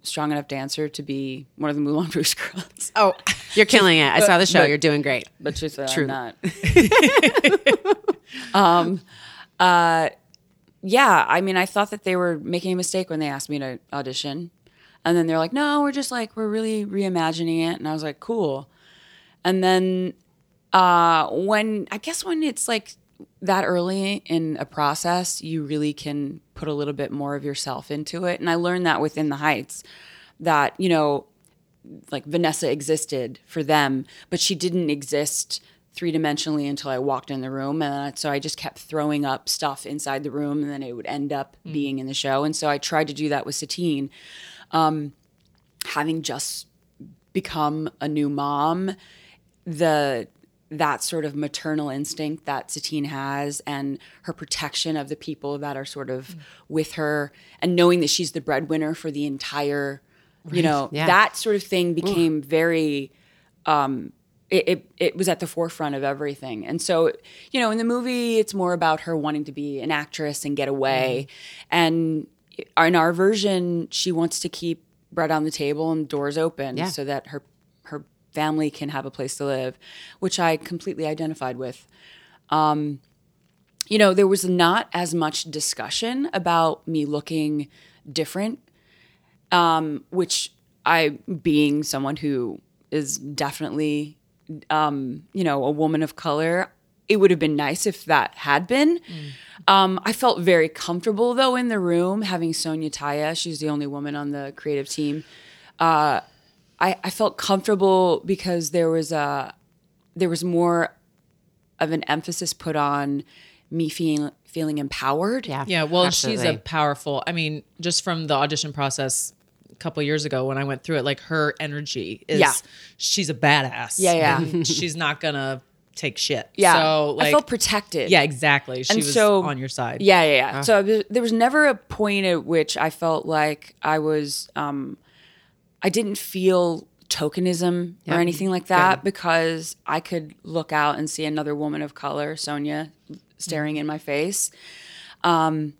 Speaker 5: strong enough dancer to be one of the Moulin Rouge girls.
Speaker 3: oh you're killing it i saw the show
Speaker 5: but-
Speaker 3: you're doing great
Speaker 5: but truthfully,
Speaker 3: True.
Speaker 5: I'm not. um, uh, yeah, I mean, I thought that they were making a mistake when they asked me to audition. And then they're like, no, we're just like, we're really reimagining it. And I was like, cool. And then uh, when, I guess when it's like that early in a process, you really can put a little bit more of yourself into it. And I learned that within the Heights that, you know, like Vanessa existed for them, but she didn't exist three dimensionally until I walked in the room. And so I just kept throwing up stuff inside the room and then it would end up being in the show. And so I tried to do that with Satine. Um, having just become a new mom, the that sort of maternal instinct that Satine has and her protection of the people that are sort of with her and knowing that she's the breadwinner for the entire you know
Speaker 3: Yeah.
Speaker 5: that sort of thing became very um it, it, it was at the forefront of everything. And so, you know, in the movie, it's more about her wanting to be an actress and get away. And in our version, she wants to keep bread on the table and doors open
Speaker 3: Yeah.
Speaker 5: so that her family can have a place to live, which I completely identified with. Um, you know, there was not as much discussion about me looking different um, which I, being someone who is definitely, um, you know, a woman of color, it would have been nice if that had been. Um, I felt very comfortable though in the room having Sonya Tayeh. She's the only woman on the creative team. Uh, I, I felt comfortable because there was a there was more of an emphasis put on me feeling feeling empowered.
Speaker 3: Yeah.
Speaker 2: Yeah, well, and she's a powerful. I mean, just from the audition process a couple years ago when I went through it, like her energy is,
Speaker 5: Yeah.
Speaker 2: she's a badass.
Speaker 5: Yeah, yeah.
Speaker 2: And she's not gonna take shit.
Speaker 5: Yeah,
Speaker 2: So like,
Speaker 5: I felt protected.
Speaker 2: yeah, exactly. She
Speaker 5: And
Speaker 2: was
Speaker 5: so-
Speaker 2: on your side.
Speaker 5: Yeah, yeah, yeah. So there- there was never a point at which I felt like I was, um, I didn't feel tokenism
Speaker 3: Yep.
Speaker 5: or anything like that because I could look out and see another woman of color, Sonya, staring in my face. Um,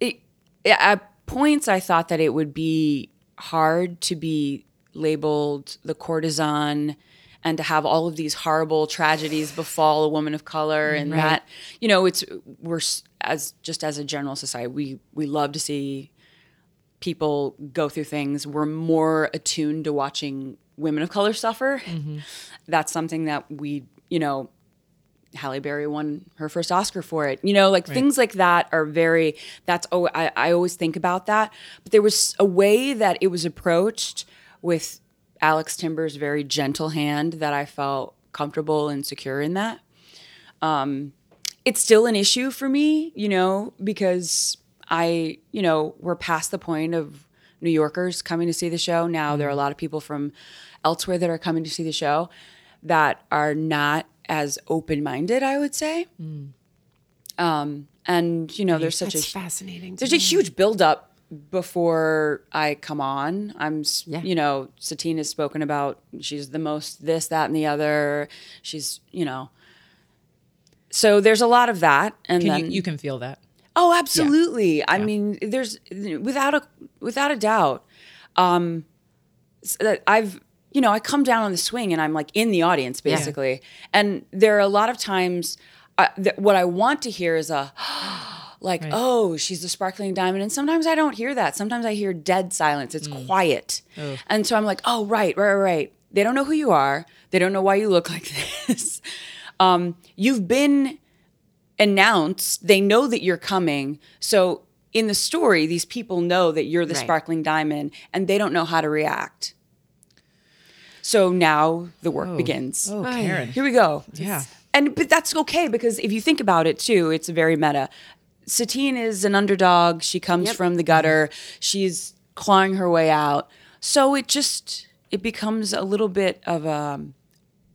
Speaker 5: it, at points, I thought that it would be hard to be labeled the courtesan and to have all of these horrible tragedies befall a woman of color and that you know it's we're as just as a general society we we love to see people go through things we're more attuned to watching women of color suffer that's something that we you know Halle Berry won her first Oscar for it. You know, like things like that are very. That's oh, I, I always think about that. But there was a way that it was approached with Alex Timbers' very gentle hand that I felt comfortable and secure in that. Um, it's still an issue for me, you know, because I, you know, we're past the point of New Yorkers coming to see the show. Now there are a lot of people from elsewhere that are coming to see the show that are not as open-minded, I would say. Um, and you know, there's such
Speaker 3: That's
Speaker 5: a
Speaker 3: fascinating.
Speaker 5: there's a
Speaker 3: me.
Speaker 5: huge buildup before I come on. I'm,
Speaker 3: Yeah.
Speaker 5: you know, Satine has spoken about she's the most this, that, and the other. She's, you know, so there's a lot of that, and
Speaker 2: Can
Speaker 5: then
Speaker 2: you, you can feel that.
Speaker 5: Oh, absolutely. I mean, there's without a without a doubt. Um, that I've you know I come down on the swing and I'm like in the audience basically, and there are a lot of times uh, that what I want to hear is a like oh she's the sparkling diamond, and sometimes I don't hear that. Sometimes I hear dead silence. It's quiet, and so I'm like oh right right right, right. They don't know who you are. They don't know why you look like this. Um, you've been announced they know that you're coming. So in the story these people know that you're the
Speaker 3: Right.
Speaker 5: sparkling diamond and they don't know how to react. So now the work oh. begins.
Speaker 2: Oh, Karen.
Speaker 5: here we go.
Speaker 2: Yeah.
Speaker 5: and but that's okay because if you think about it too it's very meta. Satine is an underdog. She comes from the gutter. She's clawing her way out. So it just it becomes a little bit of a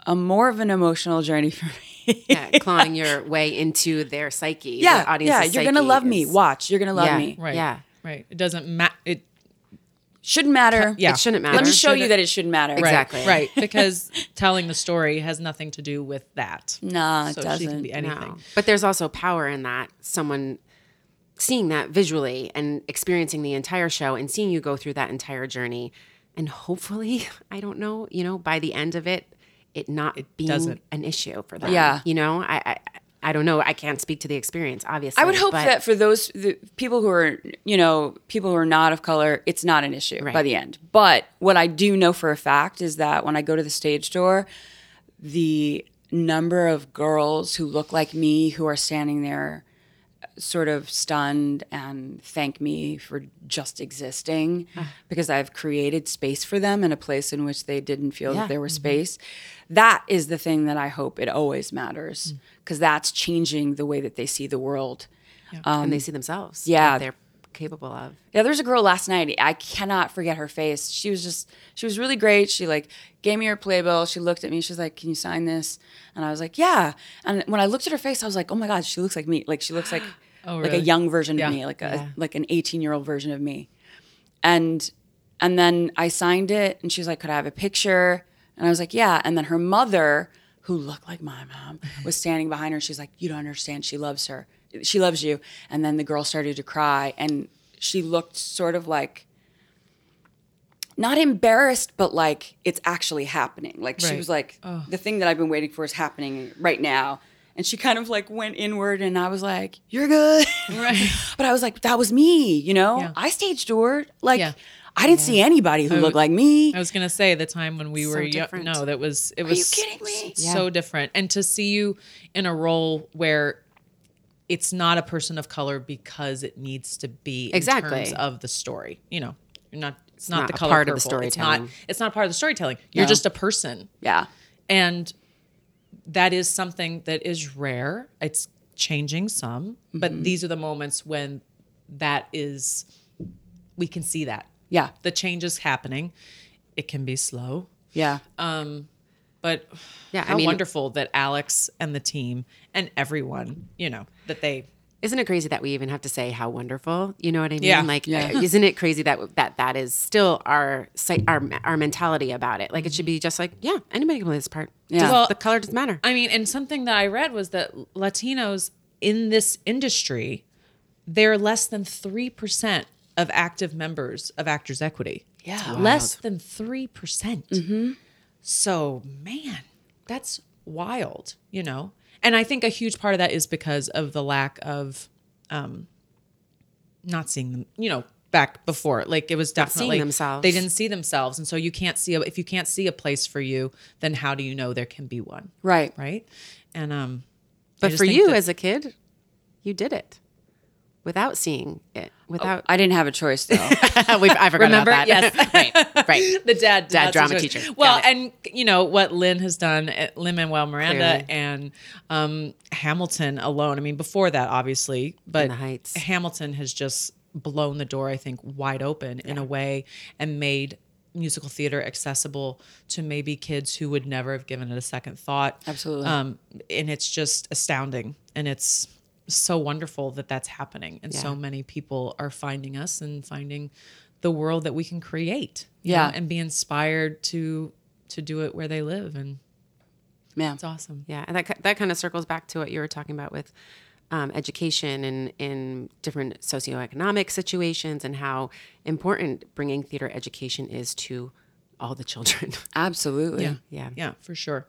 Speaker 5: a more of an emotional journey for me
Speaker 3: yeah, clawing your way into their psyche.
Speaker 5: yeah,
Speaker 3: the
Speaker 5: yeah, you're gonna
Speaker 3: psyche
Speaker 5: love me. Watch, you're gonna love
Speaker 3: Yeah.
Speaker 5: me.
Speaker 2: Right.
Speaker 3: Yeah.
Speaker 2: Right. It doesn't matter. It
Speaker 5: Shouldn't matter.
Speaker 2: yeah.
Speaker 3: It shouldn't matter.
Speaker 5: Let me
Speaker 3: matter.
Speaker 5: show you
Speaker 2: Shouldn't-
Speaker 5: that it shouldn't matter.
Speaker 2: right,
Speaker 3: Exactly.
Speaker 2: Right. Because telling the story has nothing to do with that.
Speaker 5: Nah, it
Speaker 2: so
Speaker 5: doesn't.
Speaker 2: she can be anything.
Speaker 3: No. But there's also power in that. Someone seeing that visually and experiencing the entire show and seeing you go through that entire journey. And hopefully, I don't know, you know, by the end of it, it not being
Speaker 2: doesn't.
Speaker 3: an issue for them.
Speaker 5: Yeah.
Speaker 3: You know, I, I, I don't know. I can't speak to the experience, obviously.
Speaker 5: I would hope that for those the people who are, you know, people who are not of color, it's not an issue by the end. But what I do know for a fact is that when I go to the stage door, the number of girls who look like me who are standing there sort of stunned and thank me for just existing ah. because I've created space for them in a place in which they didn't feel
Speaker 3: Yeah.
Speaker 5: that there was mm-hmm. space. That is the thing that I hope it always matters mm. because that's changing the way that they see the world.
Speaker 3: Um, and they see themselves.
Speaker 5: Um, yeah.
Speaker 3: what they're capable of.
Speaker 5: Yeah, there's a girl last night. I cannot forget her face. She was just, she was really great. She like gave me her playbill. She looked at me. She was like, "Can you sign this?" And I was like, "Yeah." And when I looked at her face, I was like, "Oh my god, she looks like me. Like she looks like Oh, like a young version
Speaker 2: Yeah.
Speaker 5: of me, like a like an 18 year old version of me." And and then I signed it, and she was like, "Could I have a picture?" And I was like, "Yeah." And then her mother, who looked like my mom, was standing behind her. She's like, "You don't understand. She loves her. She loves you." And then the girl started to cry, and she looked sort of like not embarrassed, but like it's actually happening. Like she was like, oh. the thing that I've been waiting for is happening right now. And she kind of like went inward, and I was like, "You're good,"
Speaker 2: Right.
Speaker 5: but I was like, "That was me," you know.
Speaker 2: Yeah.
Speaker 5: I stage doored. Like
Speaker 2: Yeah.
Speaker 5: I didn't see anybody who looked like me.
Speaker 2: I was gonna say the time when we
Speaker 3: So
Speaker 2: were young.
Speaker 3: different.
Speaker 2: No, that was it Was
Speaker 5: you
Speaker 2: was
Speaker 5: kidding me?
Speaker 2: so different. And to see you in a role where it's not a person of color because it needs to be in
Speaker 3: Exactly.
Speaker 2: terms of the story. You know, you're not. It's, not,
Speaker 3: not
Speaker 2: the color
Speaker 3: part of the
Speaker 2: purple. It's not. It's not part of the storytelling. You're
Speaker 5: No.
Speaker 2: just a person,
Speaker 5: yeah,
Speaker 2: and that is something that is rare. It's changing some, but
Speaker 3: Mm-hmm.
Speaker 2: these are the moments when that is. We can see that
Speaker 5: yeah,
Speaker 2: the change is happening. It can be slow,
Speaker 5: yeah.
Speaker 2: Um, but
Speaker 3: Yeah, I mean-
Speaker 2: wonderful that Alex and the team and everyone, you know, that they
Speaker 3: Isn't it crazy that we even have to say how wonderful? You know what I mean?
Speaker 2: Yeah.
Speaker 3: Like,
Speaker 5: Yeah.
Speaker 3: uh, isn't it crazy that that that is still our psy- our our mentality about it? Like, it should be just like, yeah, anybody can play this part.
Speaker 5: Yeah.
Speaker 3: Just-
Speaker 2: Well,
Speaker 3: the color doesn't matter.
Speaker 2: I mean, and something that I read was that Latinos in this industry, they're less than 3% of active members of Actors Equity.
Speaker 5: Yeah.
Speaker 2: Less than 3%. percent So, man, that's wild, you know? And I think a huge part of that is because of the lack of um, not seeing them, you know, back before. Like it was definitely
Speaker 3: themselves.
Speaker 2: They didn't see themselves. And so you can't see a, if you can't see a place for you, then how do you know there can be one?
Speaker 5: Right.
Speaker 2: Right? And um
Speaker 3: but for you
Speaker 2: that-
Speaker 3: as a kid, you did it without seeing it. Without
Speaker 5: I didn't have a choice though.
Speaker 3: We've, I forgot
Speaker 2: Remember?
Speaker 3: about that.
Speaker 2: Yes.
Speaker 3: right, right.
Speaker 2: the dad
Speaker 3: Dad drama teacher.
Speaker 2: Well, and you know what Lin has done, Lin-Manuel Miranda
Speaker 3: Clearly.
Speaker 2: and um, Hamilton alone. I mean, before that, obviously, but. Hamilton has just blown the door, I think, wide open in a way, and made musical theater accessible to maybe kids who would never have given it a second thought.
Speaker 5: Absolutely.
Speaker 2: Um, and it's just astounding, and it's so wonderful that that's happening, and so many people are finding us and finding the world that we can create.
Speaker 5: Yeah.
Speaker 2: know, and be inspired to to do it where they live, and
Speaker 5: Man.
Speaker 2: it's awesome.
Speaker 3: Yeah, and that that kind of circles back to what you were talking about with um, education and in different socioeconomic situations, and how important bringing theater education is to all the children.
Speaker 5: Absolutely.
Speaker 2: Yeah,
Speaker 3: Yeah.
Speaker 2: yeah, for sure.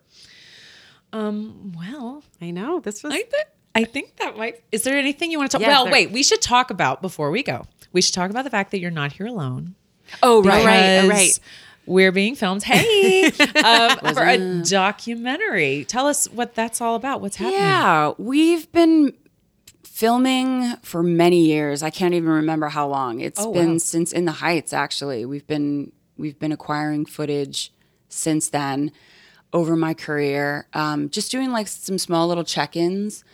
Speaker 2: Um, well,
Speaker 3: I know this was.
Speaker 2: I think I think that might. Is there anything you want to talk?
Speaker 3: Yeah,
Speaker 2: well,
Speaker 3: there-
Speaker 2: wait. We should talk about before we go. We should talk about the fact that you're not here alone.
Speaker 5: Oh right.
Speaker 3: right, right.
Speaker 2: We're being filmed. Hey, um, for a documentary. Tell us what that's all about. What's happening?
Speaker 5: Yeah, we've been filming for many years. I can't even remember how long. It's
Speaker 2: Oh,
Speaker 5: been
Speaker 2: wow.
Speaker 5: since In the Heights actually. We've been we've been acquiring footage since then over my career. Um, just doing like some small little check-ins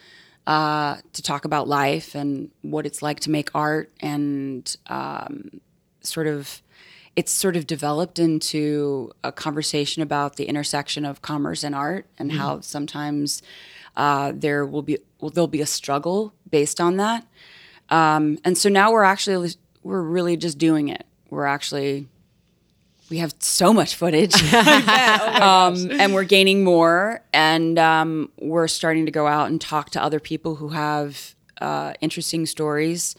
Speaker 5: uh, to talk about life and what it's like to make art and um, sort of it's sort of developed into a conversation about the intersection of commerce and art and how sometimes uh, there will be well, there'll be a struggle based on that. Um, and so now we're actually we're really just doing it. We're actually we have so much footage um, and we're gaining more and um, we're starting to go out and talk to other people who have uh, interesting stories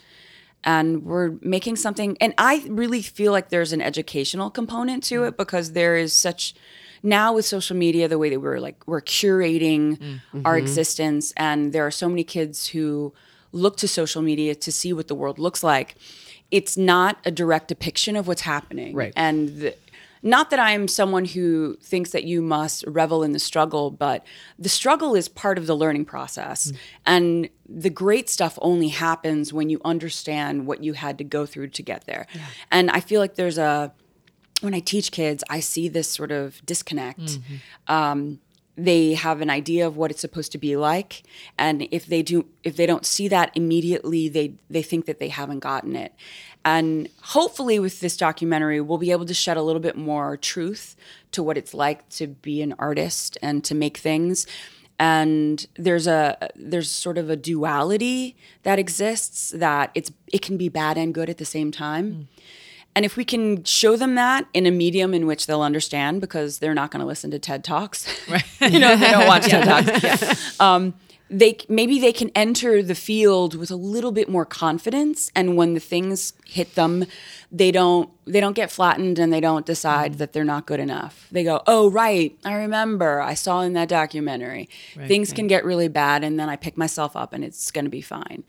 Speaker 5: and we're making something and i really feel like there's an educational component to it because there is such now with social media, the way that we're like we're curating
Speaker 3: Mm-hmm.
Speaker 5: our existence, and there are so many kids who look to social media to see what the world looks like. It's not a direct depiction of what's happening,
Speaker 2: Right.
Speaker 5: And the, not that I'm someone who thinks that you must revel in the struggle, but the struggle is part of the learning process. And the great stuff only happens when you understand what you had to go through to get there. And I feel like there's a, when I teach kids, I see this sort of disconnect. Um, they have an idea of what it's supposed to be like, and if they do, if they don't see that immediately, they they think that they haven't gotten it. And hopefully, with this documentary, we'll be able to shed a little bit more truth to what it's like to be an artist and to make things. And there's a there's sort of a duality that exists that it's it can be bad and good at the same time. Mm. And if we can show them that in a medium in which they'll understand, because they're not going to listen to TED Talks, right. you know, they don't watch TED Talks. Um, they maybe they can enter the field with a little bit more confidence, and when the things hit them, they don't they don't get flattened and they don't decide that they're not good enough. They go, "Oh, right, I remember. I saw in that documentary. Things can get really bad, and then I pick myself up, and it's going to be fine."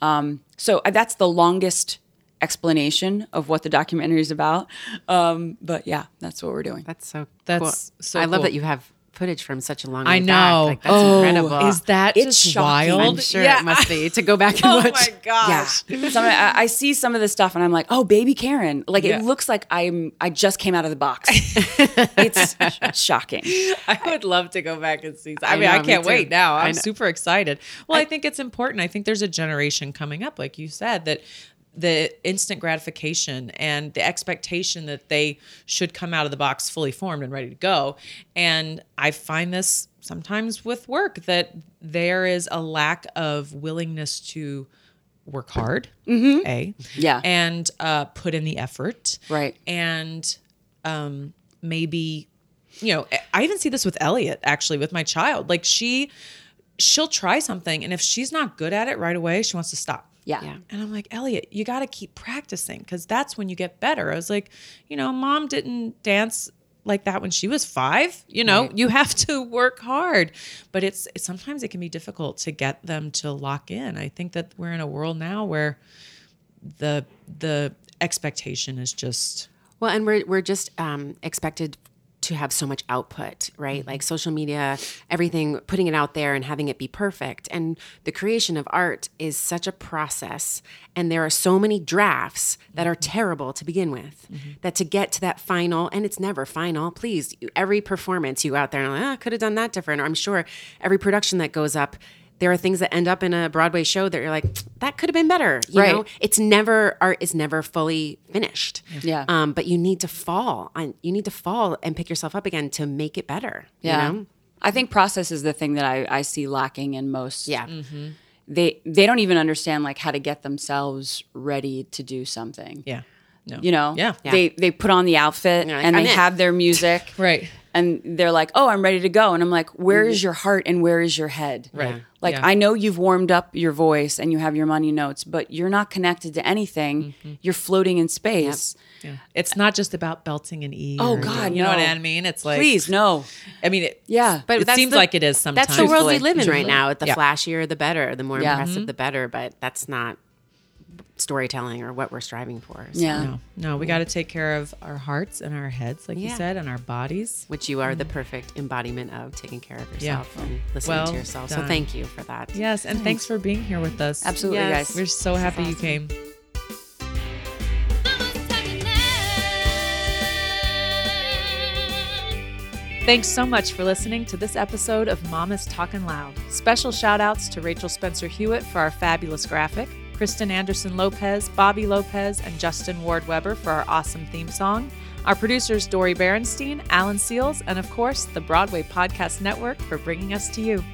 Speaker 5: Um, so uh, that's the longest explanation of what the documentary is about. Um, but yeah, that's what we're doing.
Speaker 3: That's so.
Speaker 2: That's
Speaker 3: cool.
Speaker 2: so
Speaker 3: I love that you have footage from such a long.
Speaker 2: I
Speaker 3: way back.
Speaker 2: know.
Speaker 3: Like, that's
Speaker 5: Oh,
Speaker 3: incredible.
Speaker 2: Is that
Speaker 5: It's
Speaker 2: just
Speaker 5: shocking.
Speaker 2: wild?
Speaker 3: I'm sure
Speaker 2: Yeah.
Speaker 3: it must be to go back and
Speaker 2: Oh
Speaker 3: watch.
Speaker 2: Oh my gosh.
Speaker 5: Yeah, some, I, I see some of the stuff and I'm like, oh, baby Karen. Like
Speaker 2: Yeah.
Speaker 5: it looks like I'm. I just came out of the box. it's shocking.
Speaker 2: I would love to go back and see. I,
Speaker 3: I
Speaker 2: mean, I
Speaker 3: know, me
Speaker 2: can't
Speaker 3: too.
Speaker 2: wait now.
Speaker 3: I
Speaker 2: I'm super excited. Well, I, think it's important. I think there's a generation coming up, like you said, that the instant gratification and the expectation that they should come out of the box fully formed and ready to go. And I find this sometimes with work that there is a lack of willingness to work hard, A.
Speaker 5: Yeah.
Speaker 2: And uh, put in the effort
Speaker 5: Right.
Speaker 2: and um, maybe you know i even see this with elliot actually with my child like she she'll try something and if she's not good at it right away she wants to stop
Speaker 5: Yeah.
Speaker 3: Yeah.
Speaker 2: and i'm like elliot you got to keep practicing because that's when you get better i was like you know mom didn't dance like that when she was five you know you have to work hard but it's, it's sometimes it can be difficult to get them to lock in i think that we're in a world now where the the expectation is just
Speaker 3: Well, and we're we're just um, expected to have so much output, right? Mm-hmm. Like social media, everything, putting it out there and having it be perfect. And the creation of art is such a process, and there are so many drafts that are mm-hmm. terrible to begin with. Mm-hmm. That to get to that final, and it's never final. Please, every performance you out there and like, ah, could have done that different. Or I'm sure every production that goes up. There are things that end up in a Broadway show that you're like, that could have been better. You
Speaker 5: Right.
Speaker 3: know, it's never art is never fully finished.
Speaker 5: Yeah.
Speaker 3: Um, but you need to fall on you need to fall and pick yourself up again to make it better.
Speaker 5: Yeah.
Speaker 3: You know?
Speaker 5: I think process is the thing that I, I see lacking in most.
Speaker 3: Yeah.
Speaker 5: They they don't even understand like how to get themselves ready to do something.
Speaker 2: yeah no
Speaker 5: You know?
Speaker 2: Yeah.
Speaker 5: They they put on the outfit
Speaker 3: like,
Speaker 5: and
Speaker 3: "I'm
Speaker 5: they
Speaker 3: in."
Speaker 5: have their music.
Speaker 2: Right.
Speaker 5: And they're like, "Oh, I'm ready to go." And I'm like, "Where is mm. your heart and where is your head?"
Speaker 2: Right.
Speaker 5: Like
Speaker 2: Yeah.
Speaker 5: I know you've warmed up your voice and you have your money notes, but you're not connected to anything. Mm-hmm. You're floating in space.
Speaker 2: Yeah. It's not just about belting an E.
Speaker 5: Oh, God,
Speaker 2: you know what. I mean? It's like
Speaker 5: Please, no.
Speaker 2: I mean, it,
Speaker 5: Yeah.
Speaker 3: But
Speaker 2: it seems
Speaker 3: the-
Speaker 2: like it is sometimes.
Speaker 3: That's the world we live in right now. At the
Speaker 2: Yeah.
Speaker 3: flashier the better. The more
Speaker 5: Yeah.
Speaker 3: impressive mm-hmm. the better. But that's not storytelling or what we're striving for. So-
Speaker 5: Yeah.
Speaker 2: No, no, we got to take care of our hearts and our heads, like you said, and our bodies.
Speaker 3: Which you are the mm. perfect embodiment of taking care of
Speaker 2: Yeah.
Speaker 3: yourself and listening
Speaker 2: Well
Speaker 3: to yourself. So thank you for that.
Speaker 2: Yes, and thanks for being here with us.
Speaker 5: Absolutely,
Speaker 3: Yes.
Speaker 5: guys.
Speaker 2: We're so happy you came.
Speaker 4: Mama's talking loud.
Speaker 2: Thanks so much for listening to this episode of Mama's Talkin' Loud. Special shout outs to Rachel Spencer Hewitt for our fabulous graphic, Kristen Anderson Lopez, Bobby Lopez, and Justin Ward Weber for our awesome theme song. Our producers, Dori Berinstein, Alan Seales, and of course, the Broadway Podcast Network for bringing us to you.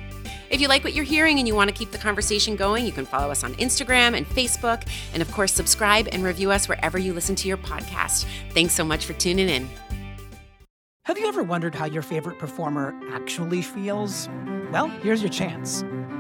Speaker 3: If you like what you're hearing and you want to keep the conversation going, you can follow us on Instagram and Facebook. And of course, subscribe and review us wherever you listen to your podcast. Thanks so much for tuning in.
Speaker 6: Have you ever wondered how your favorite performer actually feels? Well, here's your chance.